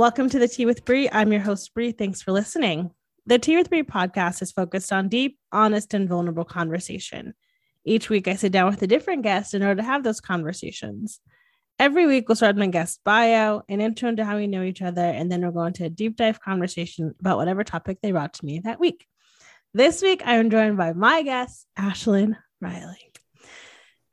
Welcome to the Tea with Bree. I'm your host, Bree. Thanks for listening. The Tea with Bree podcast is focused on deep, honest, and vulnerable conversation. Each week, I sit down with a different guest in order to have those conversations. Every week, we'll start my guest bio, an intro into how we know each other, and then we'll go into a deep dive conversation about whatever topic they brought to me that week. This week, I am joined by my guest, Ashlyn Riley.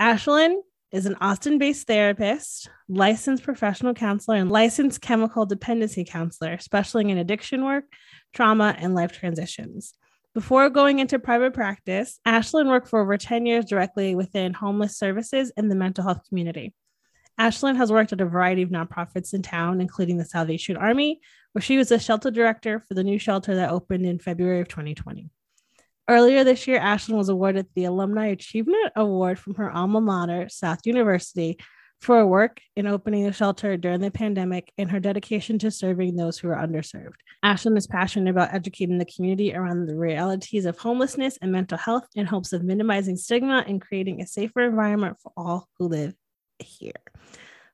Ashlyn is an Austin based therapist, licensed professional counselor, and licensed chemical dependency counselor, specializing in addiction work, trauma, and life transitions. Before going into private practice, Ashlyn worked for over 10 years directly within homeless services in the mental health community. Ashlyn has worked at a variety of nonprofits in town, including the Salvation Army, where she was a shelter director for the new shelter that opened in February of 2020. Earlier this year, Ashlyn was awarded the Alumni Achievement Award from her alma mater, South University, for her work in opening a shelter during the pandemic and her dedication to serving those who are underserved. Ashlyn is passionate about educating the community around the realities of homelessness and mental health in hopes of minimizing stigma and creating a safer environment for all who live here.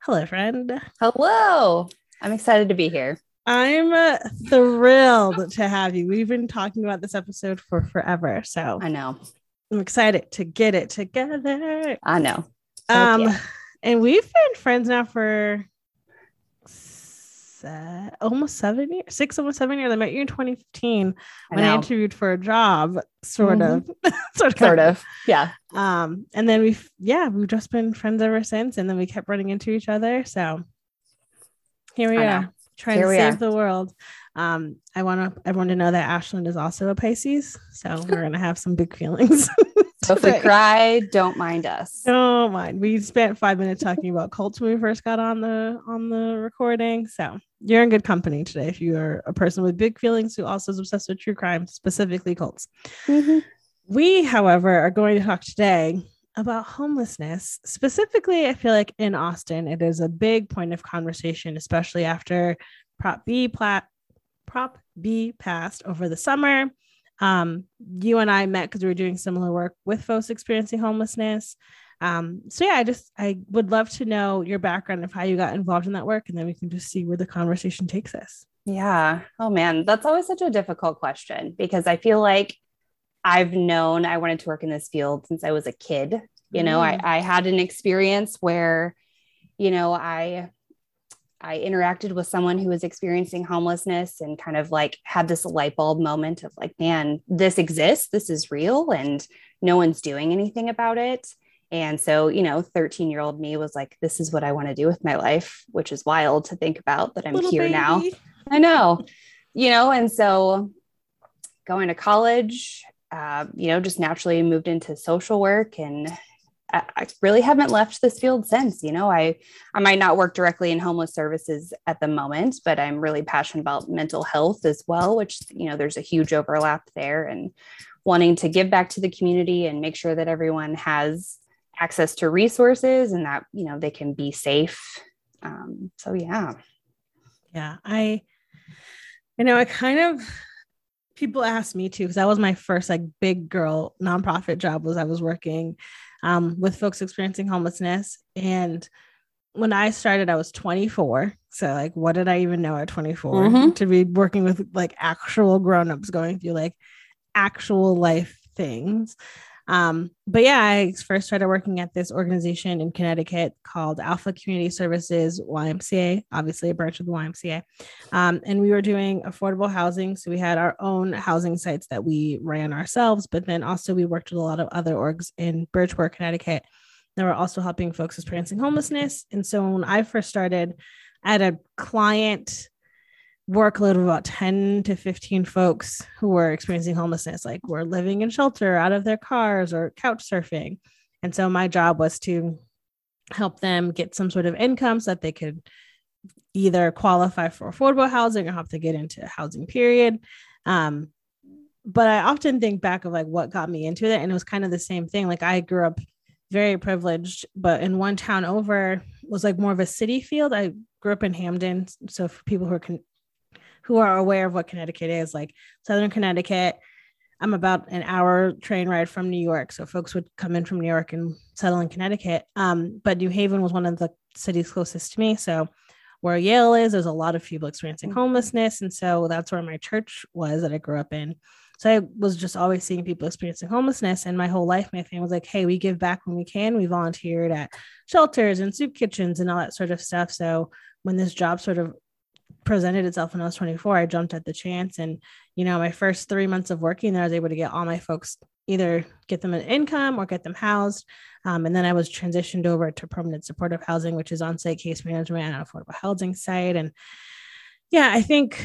Hello, friend. Hello. I'm excited to be here. I'm uh, thrilled to have you. We've been talking about this episode for forever. So I know. I'm excited to get it together. I know. Um, and we've been friends now for se- almost seven years, six, almost seven years. I met you in 2015 I when I interviewed for a job, sort Mhm. of, sort of, Sort of. Yeah. Um, and then we've, yeah, we've just been friends ever since. And then we kept running into each other. So here we I know. Trying Here to save are. the world. Um, I want to everyone to know that Ashlyn is also a Pisces, so we're gonna have some big feelings. So if we cry, don't mind us. Don't mind. We spent five minutes talking about cults when we first got on the on the recording. So you're in good company today if you are a person with big feelings who also is obsessed with true crime, specifically cults. Mhm. We, however, are going to talk today about homelessness. Specifically, I feel like in Austin, it is a big point of conversation, especially after Prop B plat Prop B passed over the summer. Um, you and I met because we were doing similar work with folks experiencing homelessness. Um, so yeah, I just I would love to know your background of how you got involved in that work, and then we can just see where the conversation takes us. Yeah. Oh man, that's always such a difficult question because I feel like I've known I wanted to work in this field since I was a kid. You know, I, Mm. I had an experience where, you know, I I interacted with someone who was experiencing homelessness and kind of like had this light bulb moment of like, man, this exists, this is real, and no one's doing anything about it. And so, you know, 13 year old me was like, this is what I want to do with my life, which is wild to think about that I'm Little here now. I know, you know, and so going to college, uh, you know, just naturally moved into social work and I, I really haven't left this field since, you know, I, I might not work directly in homeless services at the moment, but I'm really passionate about mental health as well, which, you know, there's a huge overlap there and wanting to give back to the community and make sure that everyone has access to resources and that, you know, they can be safe. Um, so yeah. Yeah, I, you know, I kind of people ask me too because that was my first like big girl nonprofit job was I was working um, with folks experiencing homelessness. And when I started I was 24 so like what did I even know at 24 Mhm. to be working with like actual grown-ups going through like actual life things um but yeah i first started working at this organization in connecticut called alpha community services ymca obviously a branch of the ymca um, and we were doing affordable housing so we had our own housing sites that we ran ourselves but then also we worked with a lot of other orgs in bridgeport connecticut that were also helping folks experiencing homelessness. And so when I first started, I had a client workload of about 10 to 15 folks who were experiencing homelessness, like were living in shelter out of their cars or couch surfing. And so my job was to help them get some sort of income so that they could either qualify for affordable housing or have to get into housing period. Um, but I often think back of like what got me into it. And it was kind of the same thing. Like I grew up very privileged, but in one town over was like more of a city field. I grew up in Hamden. So for people who are con- who are aware of what Connecticut is, like Southern Connecticut, I'm about an hour train ride from New York. So folks would come in from New York and settle in Connecticut. Um, but New Haven was one of the cities closest to me. So where Yale is, there's a lot of people experiencing mm-hmm. homelessness. And so that's where my church was that I grew up in. So I was just always seeing people experiencing homelessness. And my whole life, my family was like, hey, we give back when we can. We volunteered at shelters and soup kitchens and all that sort of stuff. So when this job sort of presented itself when I was 24, I jumped at the chance. And, you know, my first three months of working there, I was able to get all my folks either get them an income or get them housed. Um, and then I was transitioned over to permanent supportive housing, which is on site case management and affordable housing site. And yeah, I think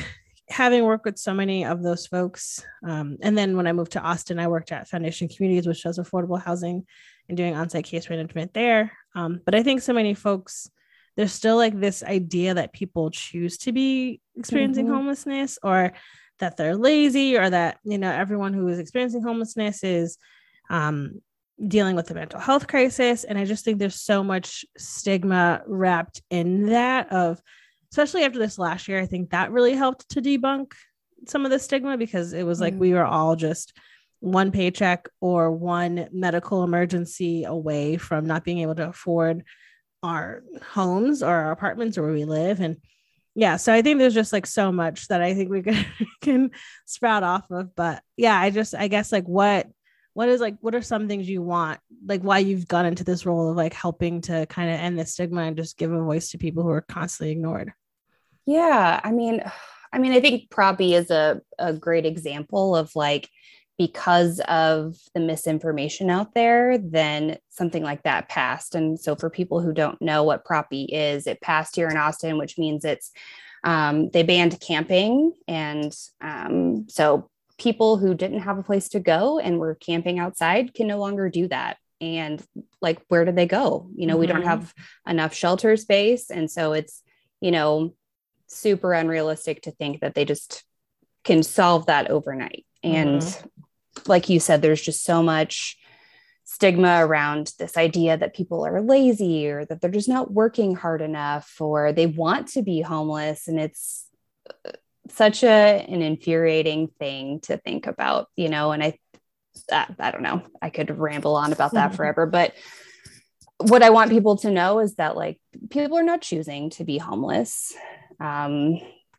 having worked with so many of those folks, um, and then when I moved to Austin, I worked at Foundation Communities, which does affordable housing and doing on site case management there. Um, but I think so many folks, there's still like this idea that people choose to be experiencing mm-hmm. homelessness or that they're lazy or that you know everyone who is experiencing homelessness is um, dealing with a mental health crisis and i just think there's so much stigma wrapped in that of especially after this last year i think that really helped to debunk some of the stigma because it was like mm. we were all just one paycheck or one medical emergency away from not being able to afford our homes or our apartments or where we live. And yeah so i think there's just like so much that i think we can, can sprout off of. But yeah i just i guess like what what is like what are some things you want like why you've gone into this role of like helping to kind of end the stigma and just give a voice to people who are constantly ignored? Yeah i mean i mean i think prop B is a, a great example of like because of the misinformation out there, then something like that passed. And so, for people who don't know what Prop B is, it passed here in Austin, which means it's um, they banned camping. And um, so, people who didn't have a place to go and were camping outside can no longer do that. And like, where do they go? You know, mm-hmm. we don't mm-hmm. have enough shelter space. And so, it's, you know, super unrealistic to think that they just can solve that overnight. And mm-hmm like you said, there's just so much stigma around this idea that people are lazy or that they're just not working hard enough or they want to be homeless. And it's uh, such a an infuriating thing to think about, you know, and I uh, I don't know, I could ramble on about that forever, but what I want people to know is that like people are not choosing to be homeless. Um,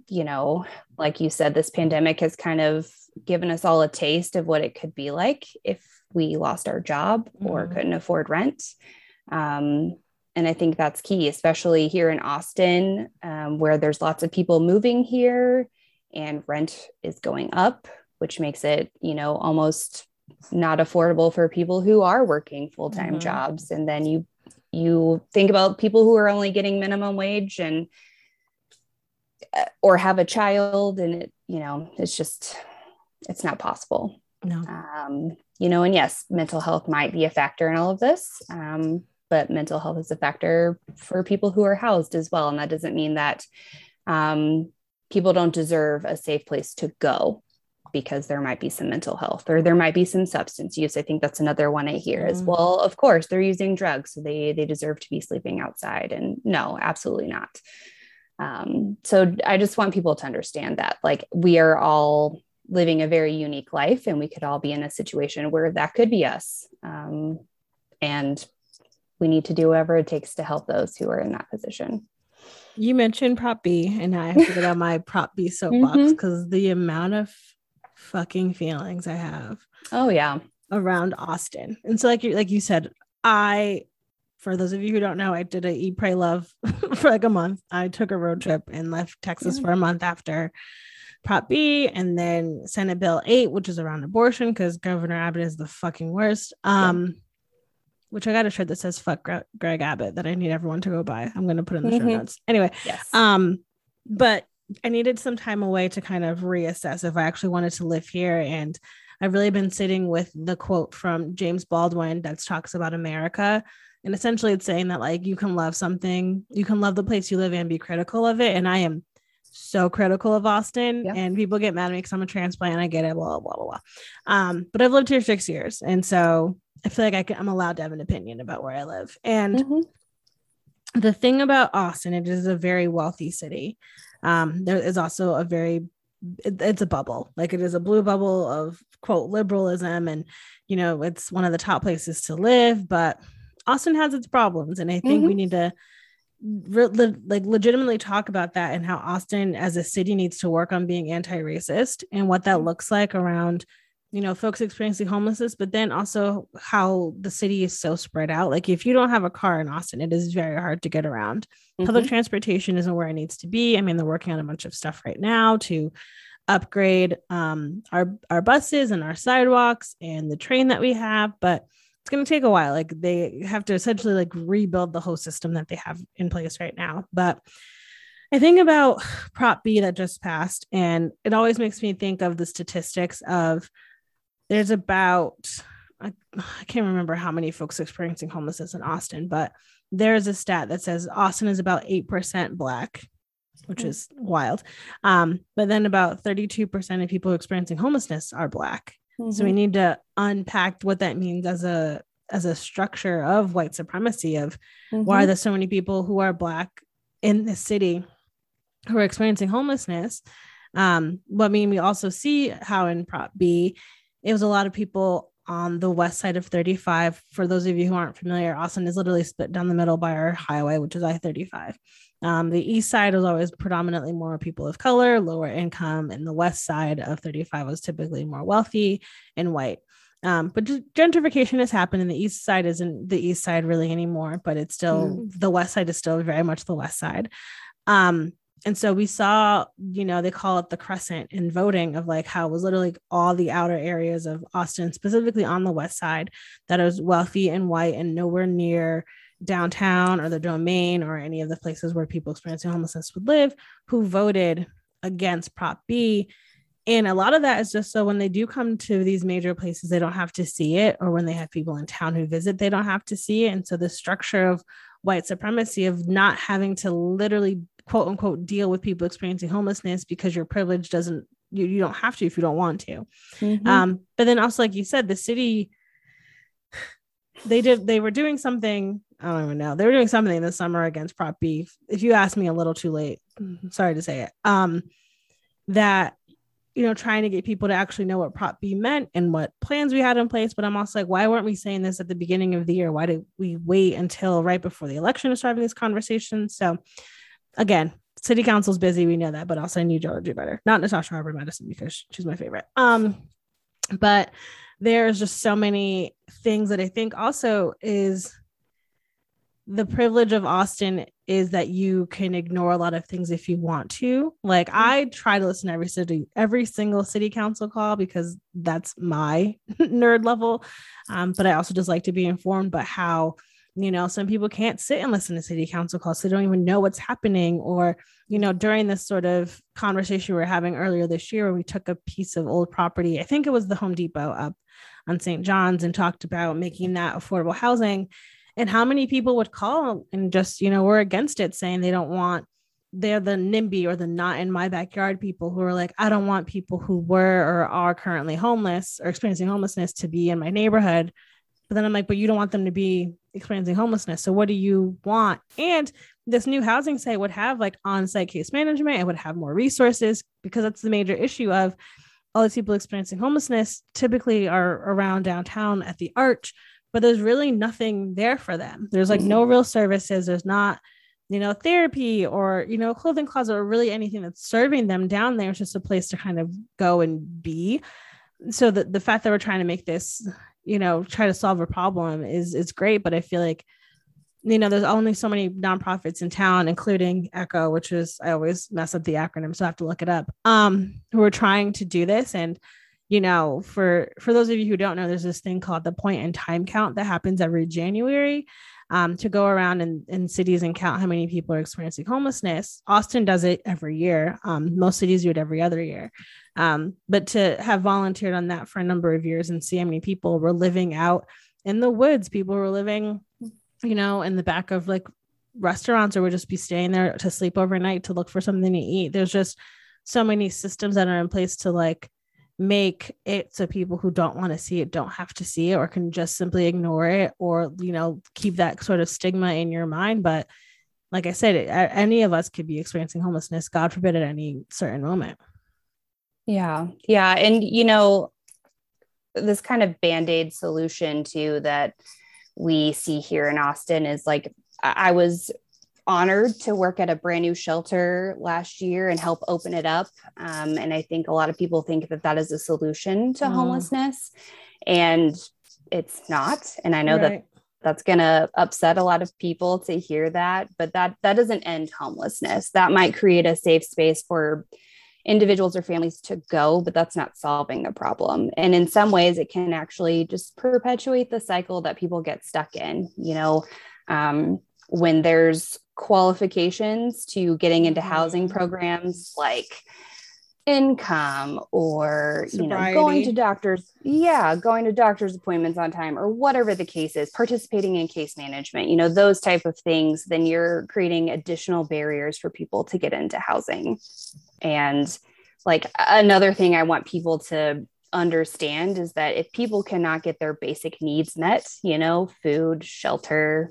you know, like you said, this pandemic has kind of given us all a taste of what it could be like if we lost our job mm-hmm. or couldn't afford rent. Um, and I think that's key, especially here in Austin, um, where there's lots of people moving here and rent is going up, which makes it, you know, almost not affordable for people who are working full-time mm-hmm. jobs. And then you you think about people who are only getting minimum wage and or have a child and it, you know, it's just it's not possible. No. Um, you know, and yes, mental health might be a factor in all of this, um, but mental health is a factor for people who are housed as well. And that doesn't mean that um, people don't deserve a safe place to go because there might be some mental health or there might be some substance use. I think that's another one I hear mm. as well. Of course, they're using drugs, so they they deserve to be sleeping outside. And no, absolutely not. Um, so I just want people to understand that, like, we are all living a very unique life and we could all be in a situation where that could be us. Um, and we need to do whatever it takes to help those who are in that position. You mentioned prop b and i have to get on my prop b soapbox because mm-hmm. the amount of fucking feelings i have oh yeah. around austin. And so like you like you said i for those of you who don't know i did a eat pray love for like a month i took a road trip and left texas yeah. for a month after Prop B, and then Senate Bill 8, which is around abortion because Governor Abbott is the fucking worst. Um, which I got a shirt that says "fuck Gre- Greg Abbott" that I need everyone to go buy. I'm going to put in the show Mhm. notes. Anyway, Yes. um, but I needed some time away to kind of reassess if I actually wanted to live here. And I've really been sitting with the quote from James Baldwin that talks about America. And essentially, it's saying that like you can love something, you can love the place you live in, be critical of it. And I am so critical of Austin, Yeah. and people get mad at me because I'm a transplant. I get it, blah blah blah blah. Um, but I've lived here six years, and so I feel like I can, I'm allowed to have an opinion about where I live. And Mhm. the thing about Austin, it is a very wealthy city. Um, there is also a very it- it's a bubble like it is a blue bubble of quote liberalism and you know it's one of the top places to live but austin has its problems and i think we need to re- le- like legitimately talk about that and how austin as a city needs to work on being anti-racist and what that looks like around you know folks experiencing homelessness but then also how the city is so spread out. Like if you don't have a car in austin it is very hard to get around. Public Mhm. transportation isn't where it needs to be. I mean they're working on a bunch of stuff right now to upgrade um, our our buses and our sidewalks and the train that we have but it's going to take a while. Like they have to essentially like rebuild the whole system that they have in place right now. But i think about prop b that just passed and it always makes me think of the statistics of there's about I, I can't remember how many folks experiencing homelessness in austin but there's a stat that says austin is about 8% black which Mm. is wild. Um, but then about 32% of people experiencing homelessness are black so we Mhm. need to unpack what that means as a as a structure of white supremacy of why are there so many people who are black in this city who are experiencing homelessness. Um but i mean we also see how in prop b it was a lot of people on the west side of 35 for those of you who aren't familiar austin is literally split down the middle by our highway which is i-35 um, the east side was always predominantly more people of color lower income and the west side of 35 was typically more wealthy and white. Um, but gentrification has happened and the east side isn't the east side really anymore but it's still the west side is still very much the west side. Um, and so we saw you know they call it the crescent in voting of like how it was literally all the outer areas of austin specifically on the west side that was wealthy and white and nowhere near downtown or the domain or any of the places where people experiencing homelessness would live who voted against prop b. And a lot of that is just so when they do come to these major places they don't have to see it or when they have people in town who visit they don't have to see it. And so the structure of white supremacy of not having to literally quote unquote deal with people experiencing homelessness because your privilege doesn't you, you don't have to if you don't want to. Mhm. um but then also like you said the city they did they were doing something i don't even know they were doing something this summer against prop b if you ask me a little too late. Sorry to say it. Um that you know trying to get people to actually know what prop b meant and what plans we had in place but i'm also like why weren't we saying this at the beginning of the year? Why did we wait until right before the election to start having these conversations? So again city council's busy we know that but also i need y'all to do better. Not natasha Harper-Madison because she's my favorite. Um but there's just so many things that i think also is the privilege of austin is that you can ignore a lot of things if you want to. Like i try to listen to every city every single city council call because that's my nerd level. Um, but i also just like to be informed but how you know some people can't sit and listen to city council calls. They don't even know what's happening. Or you know during this sort of conversation we were having earlier this year where we took a piece of old property i think it was the home depot up on st john's and talked about making that affordable housing. And how many people would call and just you know we're against it saying they don't want they're the nimby or the not in my backyard people who are like i don't want people who were or are currently homeless or experiencing homelessness to be in my neighborhood but then i'm like but you don't want them to be experiencing homelessness. So what do you want? And this new housing site would have like on-site case management. It would have more resources because that's the major issue of all these people experiencing homelessness typically are around downtown at the arch but there's really nothing there for them. There's like no mm-hmm. real services. There's not you know therapy or you know clothing closet or really anything that's serving them down there. It's just a place to kind of go and be. So the, the fact that we're trying to make this you know try to solve a problem is is great but i feel like you know there's only so many nonprofits in town including echo which is i always mess up the acronym so i have to look it up um who are trying to do this and you know, for for those of you who don't know, there's this thing called the point in time count that happens every January. Um, to go around in, in cities and count how many people are experiencing homelessness. Austin does it every year. Um, most cities do it every other year. Um, but to have volunteered on that for a number of years and see how many people were living out in the woods, people were living, you know, in the back of like restaurants or would just be staying there to sleep overnight to look for something to eat. There's just so many systems that are in place to like make it so people who don't want to see it don't have to see it or can just simply ignore it or you know keep that sort of stigma in your mind. But like i said it, any of us could be experiencing homelessness god forbid at any certain moment. Yeah. Yeah. And you know this kind of band-aid solution too that we see here in austin is like i was honored to work at a brand new shelter last year and help open it up. Um, and I think a lot of people think that that is a solution to mm. homelessness, and it's not. And I know right. that that's going to upset a lot of people to hear that, but that that doesn't end homelessness. That might create a safe space for individuals or families to go, but that's not solving the problem. And in some ways, it can actually just perpetuate the cycle that people get stuck in. You know, um, when there's qualifications to getting into housing mm-hmm. programs like income or Sobriety. you know going to doctors yeah going to doctor's appointments on time or whatever the case is participating in case management you know those type of things then you're creating additional barriers for people to get into housing and like another thing i want people to understand is that if people cannot get their basic needs met you know food shelter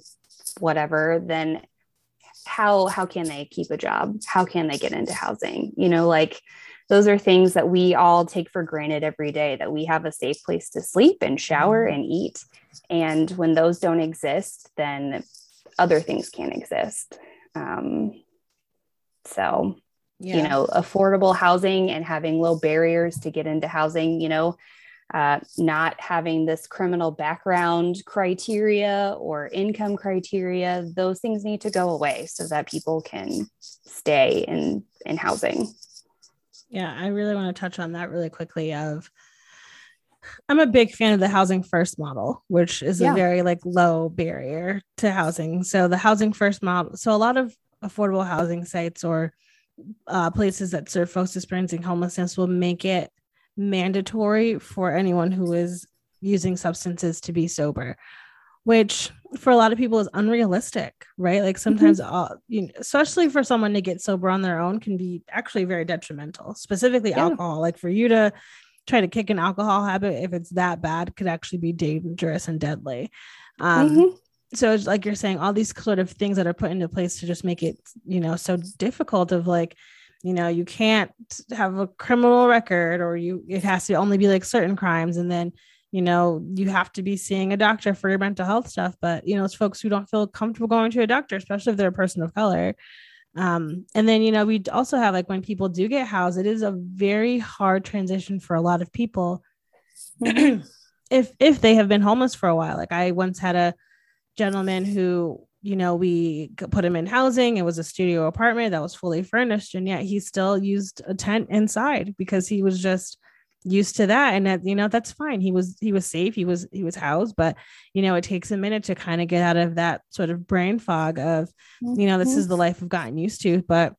whatever then how how can they keep a job how can they get into housing you know like those are things that we all take for granted every day that we have a safe place to sleep and shower mm-hmm. and eat and when those don't exist then other things can't exist um, so yeah. you know affordable housing and having low barriers to get into housing you know uh, not having this criminal background criteria or income criteria, those things need to go away so that people can stay in in housing. Yeah, I really want to touch on that really quickly. Of I'm a big fan of the housing first model, which is yeah. a very like low barrier to housing. So the housing first model. So a lot of affordable housing sites or uh, places that serve folks experiencing homelessness will make it mandatory for anyone who is using substances to be sober which for a lot of people is unrealistic right like sometimes mm-hmm. all, you know, especially for someone to get sober on their own can be actually very detrimental specifically yeah. alcohol like for you to try to kick an alcohol habit if it's that bad could actually be dangerous and deadly um, mm-hmm. so it's like you're saying all these sort of things that are put into place to just make it you know so difficult of like you know you can't have a criminal record or you it has to only be like certain crimes. And then you know you have to be seeing a doctor for your mental health stuff. But you know it's folks who don't feel comfortable going to a doctor especially if they're a person of color. Um, and then you know we also have like when people do get housed it is a very hard transition for a lot of people. Mm-hmm. if if they have been homeless for a while. Like i once had a gentleman who you know, we put him in housing. It was a studio apartment that was fully furnished, and yet he still used a tent inside because he was just used to that. And that you know that's fine. He was he was safe. He was he was housed but you know it takes a minute to kind of get out of that sort of brain fog of you know this is mm-hmm. the life i've gotten used to. But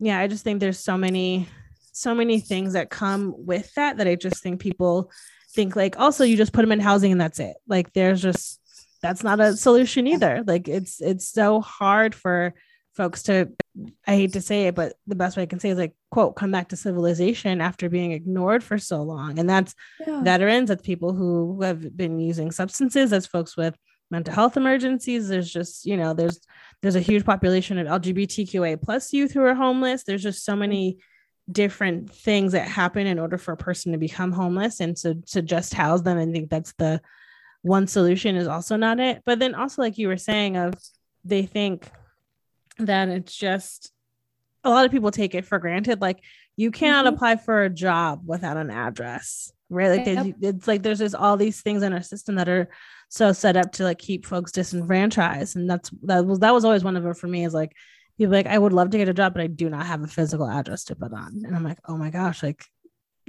yeah i just think there's so many so many things that come with that that i just think people think like also you just put them in housing and that's it. Like there's just that's not a solution either. Like it's it's so hard for folks to I hate to say it, but the best way I can say is like quote come back to civilization after being ignored for so long. And that's yeah. veterans, that's people who have been using substances, that's folks with mental health emergencies. There's just, you know, there's there's a huge population of LGBTQA plus youth who are homeless. There's just so many different things that happen in order for a person to become homeless. And so to just house them, I think that's the one solution is also not it. But then also, like you were saying, of they think that it's just a lot of people take it for granted. Like you cannot mm-hmm. apply for a job without an address, right? Like yep. it's like there's just all these things in our system that are so set up to like keep folks disenfranchised, and that's that was that was always one of them for me. Is like people like I would love to get a job, but I do not have a physical address to put on, and I'm like, oh my gosh, like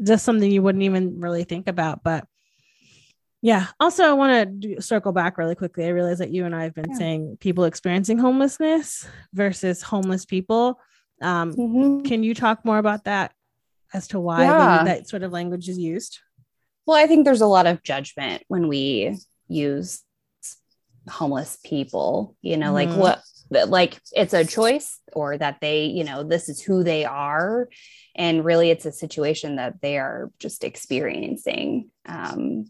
just something you wouldn't even really think about. But yeah. Also, I want to circle back really quickly. I realize that you and I have been yeah. saying people experiencing homelessness versus homeless people. Um, mm-hmm. Can you talk more about that as to why yeah. that sort of language is used? Well, I think there's a lot of judgment when we use homeless people, you know, mm-hmm. like what, like it's a choice or that they, you know, this is who they are. And really, it's a situation that they are just experiencing. Um,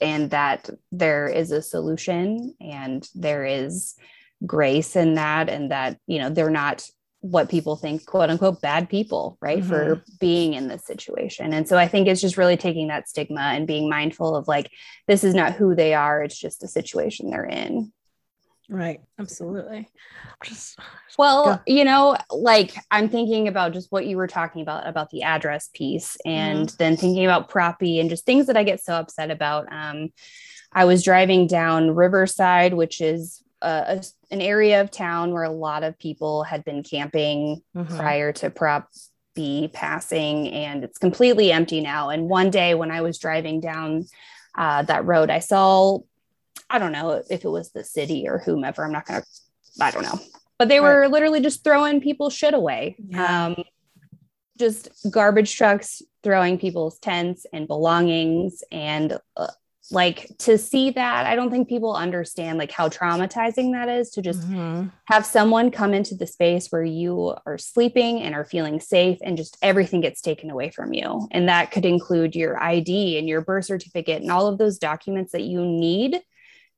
and that there is a solution and there is grace in that and that you know they're not what people think quote unquote bad people right mm-hmm. for being in this situation and so i think it's just really taking that stigma and being mindful of like this is not who they are it's just a situation they're in Right. Absolutely. Just well, go. you know, like I'm thinking about just what you were talking about about the address piece and mm-hmm. then thinking about Prop B and just things that I get so upset about. Um, I was driving down Riverside, which is a, an area of town where a lot of people had been camping mm-hmm. prior to Prop B passing, and it's completely empty now. And one day when I was driving down uh, that road, I saw I don't know if it was the city or whomever. I'm not going to, I don't know. But they were right. literally just throwing people's shit away. Yeah. Um, just garbage trucks throwing people's tents and belongings. And uh, like to see that, I don't think people understand like how traumatizing that is to just mm-hmm. have someone come into the space where you are sleeping and are feeling safe and just everything gets taken away from you. And that could include your ID and your birth certificate and all of those documents that you need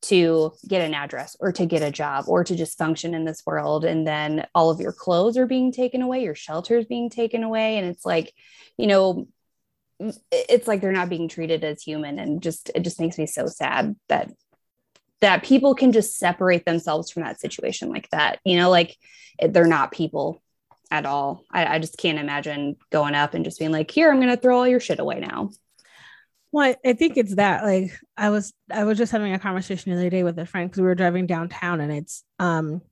to get an address or to get a job or to just function in this world. And then all of your clothes are being taken away your shelter is being taken away. And it's like you know it's like they're not being treated as human. And just it just makes me so sad that that people can just separate themselves from that situation like that. You know like they're not people at all. I, I just can't imagine going up and just being like here i'm going to throw all your shit away now well, I think it's that. Like, I was, I was just having a conversation the other day with a friend because we were driving downtown, and it's um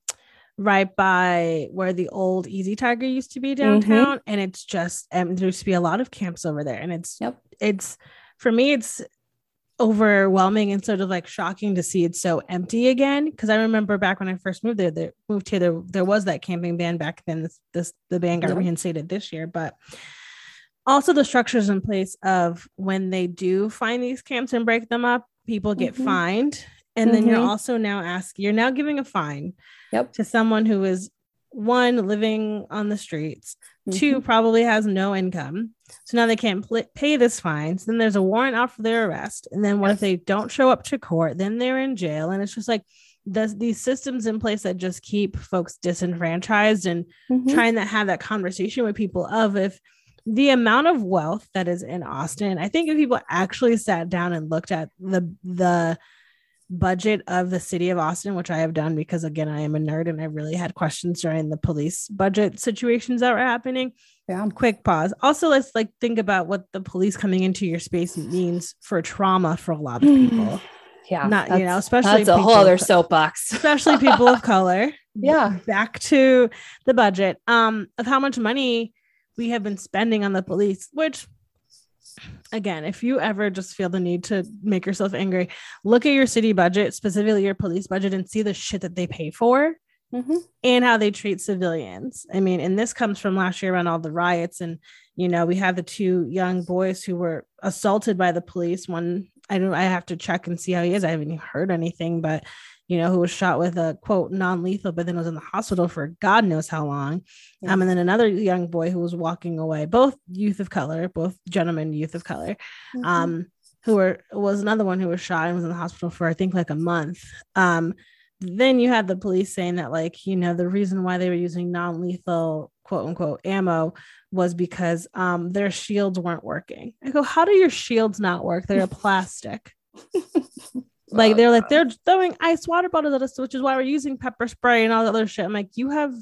right by where the old Easy Tiger used to be mm-hmm. downtown, mm-hmm. and it's just um, there used to be a lot of camps over there, and it's yep. it's for me, it's overwhelming and sort of like shocking to see it so empty again. Because I remember back when I first moved there, there moved here, there there was that camping ban back then. This this the ban got yep. reinstated this year, but also the structures in place of when they do find these camps and break them up, people get mm-hmm. fined. And mm-hmm. then you're mm-hmm. also now asking, you're now giving a fine yep. to someone who is one living on the streets, mm-hmm. two probably has no income. So now they can't pl- pay this fine. So then there's a warrant out for their arrest. And then what yes. if they don't show up to court? Then they're in jail. And it's just like, there's these systems in place that just keep folks disenfranchised and mm-hmm. trying to have that conversation with people of if the amount of wealth that is in Austin, I think if people actually sat down and looked at the the budget of the city of Austin, which I have done because again, I am a nerd and I really had questions during the police budget situations that were happening. Yeah. Quick pause. Also, let's like think about what the police coming into your space means for trauma for a lot of people. yeah. Not, you know, especially that's a whole other soapbox. especially people of color. Yeah. Back to the budget um of how much money we have been spending on the police, which again, if you ever just feel the need to make yourself angry, look at your city budget, specifically your police budget, and see the shit that they pay for mm-hmm. and how they treat civilians. I mean, and this comes from last year around all the riots. And, you know, we had the two young boys who were assaulted by the police. One, I don't, I have to check and see how he is. I haven't heard anything, but you know, who was shot with a quote non-lethal, but then was in the hospital for God knows how long. Yeah. Um, and then another young boy who was walking away, both youth of color, both gentlemen, youth of color. Mm-hmm. Um, who were was another one who was shot and was in the hospital for I think like a month. Um, then you had the police saying that like you know the reason why they were using non-lethal quote unquote ammo was because um their shields weren't working. I go, how do your shields not work? They're a Like they're like they're throwing ice water bottles at us, which is why we're using pepper spray and all that other shit. I'm like, you have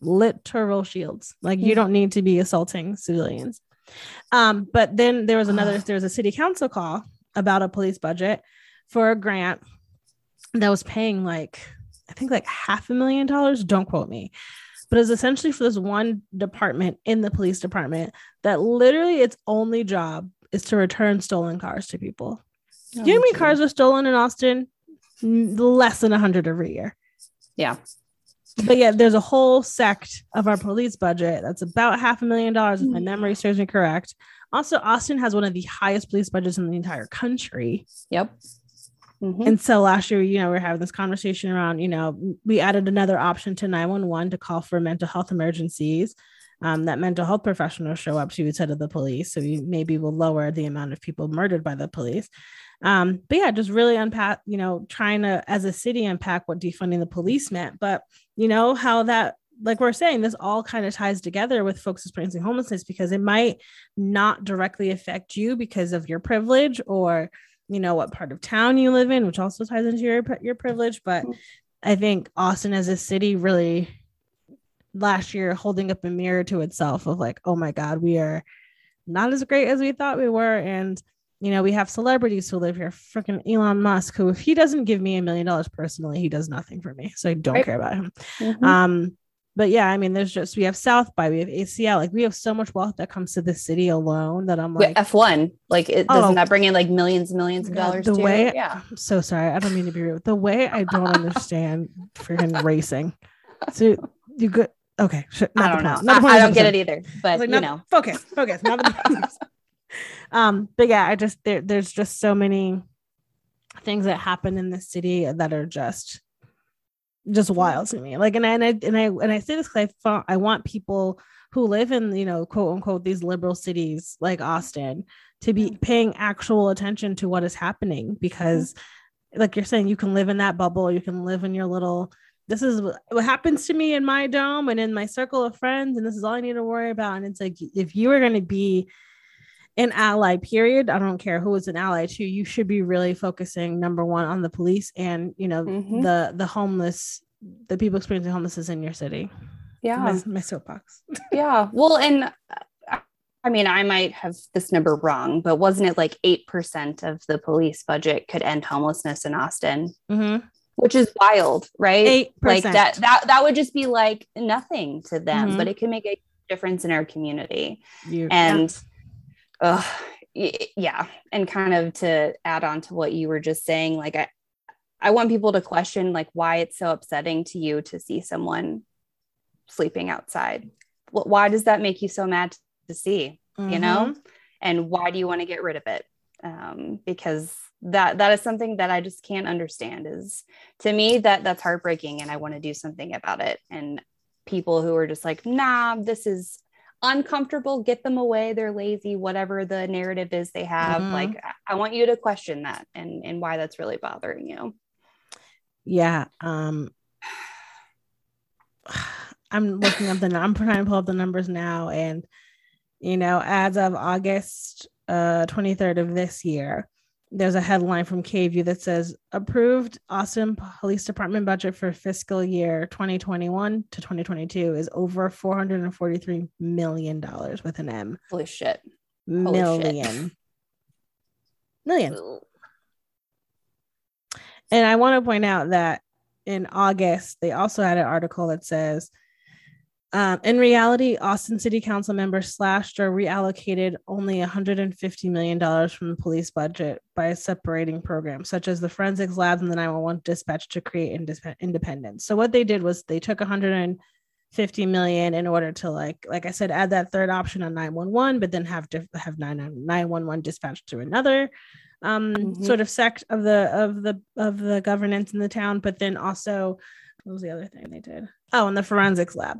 literal shields. Like you don't need to be assaulting civilians. Um, but then there was another, there was a city council call about a police budget for a grant that was paying like I think like half a million dollars. Don't quote me. but it's essentially for this one department in the police department that literally its only job is to return stolen cars to people. Do you know how many cars are stolen in Austin? Less than 100 every year. Yeah. But yeah, there's a whole sect of our police budget that's about half a million dollars, if my Mm. memory serves me correct. Also, Austin has one of the highest police budgets in the entire country. Yep. Mhm. And so last year, you know, we are having this conversation around, you know, we added another option to 911 to call for mental health emergencies. Um, that mental health professionals show up to instead of the police. So we maybe will lower the amount of people murdered by the police. Um, but yeah, just really unpack, you know, trying to, as a city, unpack what defunding the police meant. But, you know, how that, like we're saying, this all kind of ties together with folks experiencing homelessness because it might not directly affect you because of your privilege or you know what part of town you live in which also ties into your your privilege. But i think austin as a city really last year holding up a mirror to itself of like oh my god we are not as great as we thought we were. And you know we have celebrities who live here freaking elon musk who if he doesn't give me a million dollars personally he does nothing for me so i don't Right. care about him Mhm. um, but yeah, I mean, there's just we have South by, we have ACL, like we have so much wealth that comes to the city alone that I'm like, F1, like it Oh. doesn't that bring in like millions and millions of dollars the too? way- yeah. I'm so sorry. I don't mean to be rude. The way I don't understand freaking racing. So you good? Okay, sure. I not the don't know. Not I, I don't get it either. But like, you not- know, focus, focus. Not the point of this. Um, but yeah, I just there, there's just so many things that happen in the city that are just just wild to me. Like, and I and I and I, and I say this because I I want people who live in you know quote unquote these liberal cities like Austin to be paying actual attention to what is happening because, like you're saying, you can live in that bubble, you can live in your little. This is what what happens to me in my dome and in my circle of friends, and this is all I need to worry about. And it's like if you are going to be an ally period i don't care who is an ally to you should be really focusing number one on the police and you know Mhm. the the homeless the people experiencing homelessness in your city yeah. my, my soapbox Yeah. Well, and uh, I mean, I might have this number wrong, but wasn't it like 8% of the police budget could end homelessness in Austin, mm-hmm. which is wild, right? eight Like percent that, that, that would just be like nothing to them, Mhm. but it can make a difference in our community. you And, ugh, yeah. And kind of to add on to what you were just saying, like, I, I want people to question like why it's so upsetting to you to see someone sleeping outside. Why does that make you so mad to see? yeah. You know, and why do you want to get rid of it? Um, because that that is something that I just can't understand. Is to me that that's heartbreaking, and I want to do something about it. And people who are just like, nah, this is uncomfortable. Get them away. They're lazy. Whatever the narrative is they have, Mhm. like I- I want you to question that and and why that's really bothering you. yeah um i'm looking up the i'm trying to pull up the numbers now and you know as of august uh 23rd of this year there's a headline from KVUE that says approved Austin Police Department budget for fiscal year 2021 to 2022 is over 443 million dollars with an M. Holy shit. shit. Million. Million. And I want to point out that in August, they also had an article that says, um, in reality, Austin City Council members slashed or reallocated only $150 million from the police budget by separating programs such as the forensics labs and the 911 dispatch to create indis- independence. So what they did was they took 150 million in order to like like I said add that third option on 911 but then have diff- have 911 dispatched to another um Mhm. sort of sect of the of the of the governance in the town but then also what was the other thing they did oh and the forensics lab.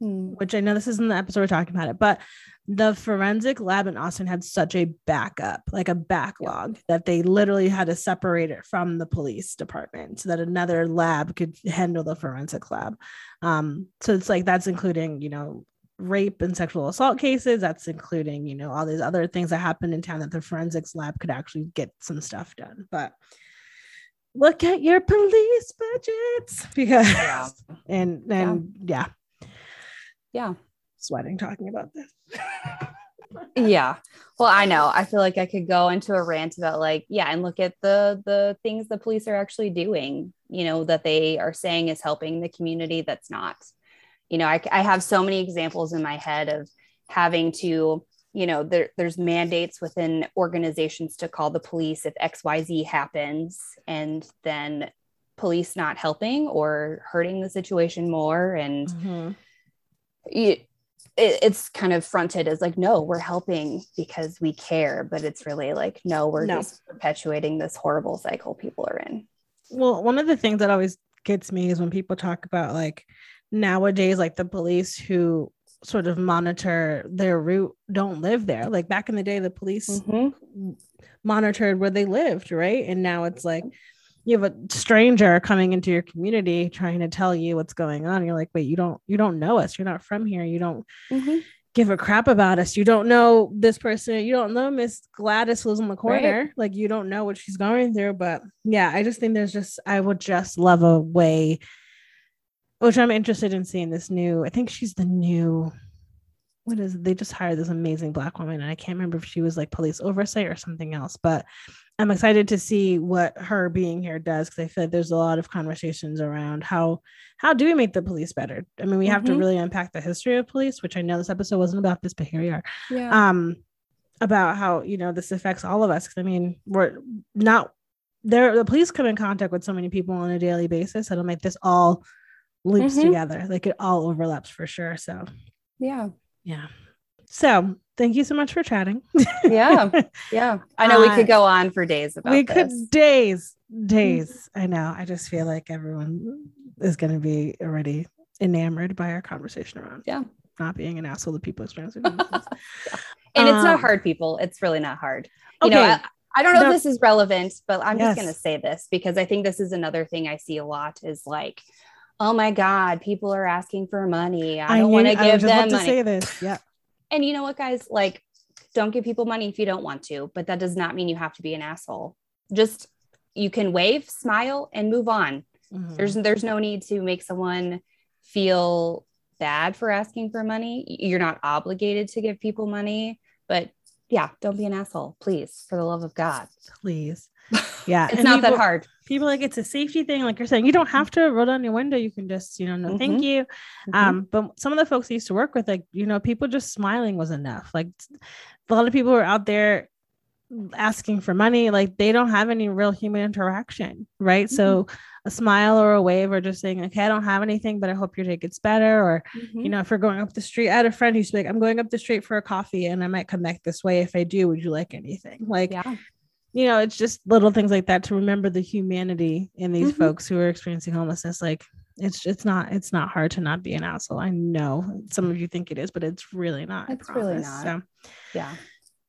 Which I know this isn't the episode we're talking about it, but the forensic lab in Austin had such a backup, like a backlog, that they literally had to separate it from the police department so that another lab could handle the forensic lab. Um, so it's like that's including, you know, rape and sexual assault cases. That's including, you know, all these other things that happened in town that the forensics lab could actually get some stuff done. But look at your police budgets because Yeah. and and yeah Yeah. Sweating talking about this. yeah well i know i feel like i could go into a rant about like yeah and look at the the things the police are actually doing you know that they are saying is helping the community that's not you know I, I have so many examples in my head of having to you know there, there's mandates within organizations to call the police if xyz happens and then police not helping or hurting the situation more and Mhm. It, it, it's kind of fronted as like no we're helping because we care but it's really like no we're No. just perpetuating this horrible cycle people are in Well, one of the things that always gets me is when people talk about like nowadays, like the police who sort of monitor their route don't live there. Like back in the day, the police Mm-hmm. monitored where they lived, right? And now it's like you have a stranger coming into your community trying to tell you what's going on. You're like, wait, you don't you don't know us. You're not from here. You don't Mm-hmm. give a crap about us. You don't know this person. You don't know Miss Gladys lives in the corner. Like you don't know what she's going through. But yeah, I just think there's just I would just love a way, which I'm interested in seeing this new. I think she's the new. What is it? they just hired this amazing black woman, and I can't remember if she was like police oversight or something else. But I'm excited to see what her being here does because I feel like there's a lot of conversations around how how do we make the police better? I mean, we have to Mhm. really unpack the history of police, which I know this episode wasn't about this, but here we are. yeah Um, about how you know this affects all of us. 'Cause, I mean, we're not there. The police come in contact with so many people on a daily basis, and I'm like, this all loops Mhm. together. Like it all overlaps for sure. So yeah yeah. So thank you so much for chatting. yeah yeah i know we could go on for days about we this could days, days. I know. I just feel like everyone is going to be already enamored by our conversation around Yeah. not being an asshole to people experiencing and it's not Um, hard people it's really not hard you know Okay. I, I don't know No. if this is relevant but i'm just going to say this because i think this is another thing i see a lot is like oh my god people are asking for money i, don't want to I give was just about them to money say this. Yeah. And you know what guys like don't give people money if you don't want to but that does not mean you have to be an asshole just you can wave smile and move on Mhm. there's there's no need to make someone feel bad for asking for money you're not obligated to give people money but yeah don't be an asshole please for the love of god please. Yeah. it's and not that hard People like it's a safety thing. Like you're saying, you don't have to roll down your window. You can just, you know, no, thank Mhm. you. Mhm. Um, but some of the folks I used to work with, like, you know, people just smiling was enough. Like a lot of people are out there asking for money, like they don't have any real human interaction, right? So a smile or a wave or just saying, okay, I don't have anything, but I hope your day gets better. Or, Mhm. you know, if we're going up the street, I had a friend who's like, I'm going up the street for a coffee and I might come back this way. If I do, would you like anything? Like, yeah you know, it's just little things like that to remember the humanity in these Mhm. folks who are experiencing homelessness. Like it's it's not it's not hard to not be an asshole. I know some of you think it is, but it's really not. It's really not. So yeah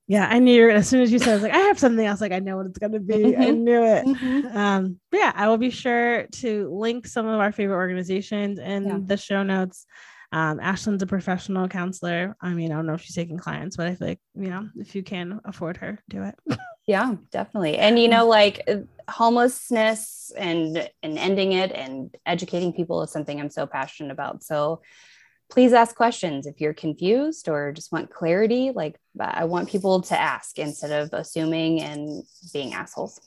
yeah, I knew as soon as you said, I was like, I have something else. Like I know what it's gonna be. I Mhm. knew it. Mhm. Um, yeah, I will be sure to link some of our favorite organizations in Yeah. the show notes. Um, Ashlyn's a professional counselor. I mean, I don't know if she's taking clients, but I feel like, you know, if you can afford her, do it. yeah definitely and you know like homelessness and and ending it and educating people is something i'm so passionate about so please ask questions if you're confused or just want clarity like i want people to ask instead of assuming and being assholes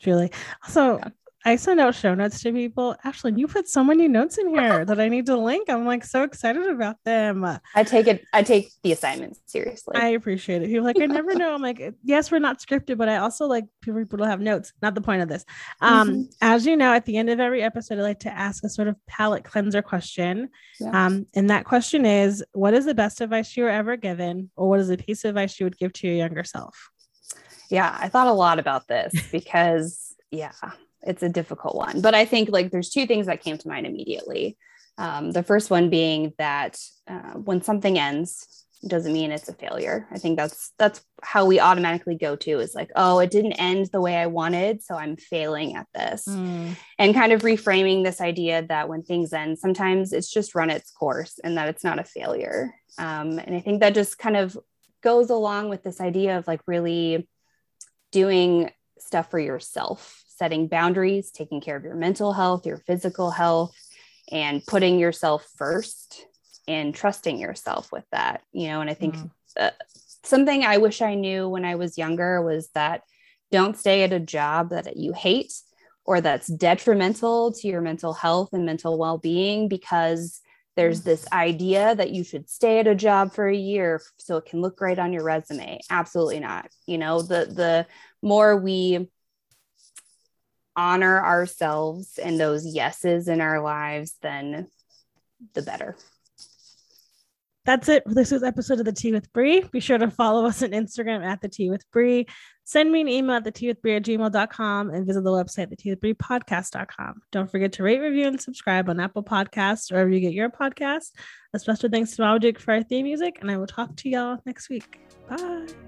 Truly. Also, Yeah. I send out show notes to people. Ashlyn, you put so many notes in here that I need to link. I'm like so excited about them. i take it i take the assignments seriously I appreciate it. People like, I never know. I'm like, yes, we're not scripted, but I also like people to have notes. Not the point of this. Um, Mm-hmm. as you know, at the end of every episode, I like to ask a sort of palate cleanser question. Yeah. Um, and that question is, what is the best advice you were ever given, or what is a piece of advice you would give to your younger self? Yeah, I thought a lot about this because, yeah, it's a difficult one. But I think like there's two things that came to mind immediately. Um, the first one being that uh, when something ends, doesn't mean it's a failure. I think that's that's how we automatically go to is like, oh, it didn't end the way I wanted, so I'm failing at this. Mm, And kind of reframing this idea that when things end, sometimes it's just run its course and that it's not a failure. Um, and I think that just kind of goes along with this idea of like really doing stuff for yourself, setting boundaries, taking care of your mental health, your physical health, and putting yourself first and trusting yourself with that. You know, and I think Mm. uh, something I wish I knew when I was younger was that don't stay at a job that you hate or that's detrimental to your mental health and mental well being because there's this idea that you should stay at a job for a year so it can look great on your resume absolutely not you know the the more we honor ourselves and those yeses in our lives then the better that's it this week's episode of the Tea with Bree. Be sure to follow us on Instagram at the Tea with Bree. Send me an email at the tea with Bree at gmail.com and visit the website, the tea with Bree podcast.com. Don't forget to rate, review, and subscribe on Apple Podcasts or wherever you get your podcasts. A special thanks to Magic for our theme music, and I will talk to y'all next week. Bye.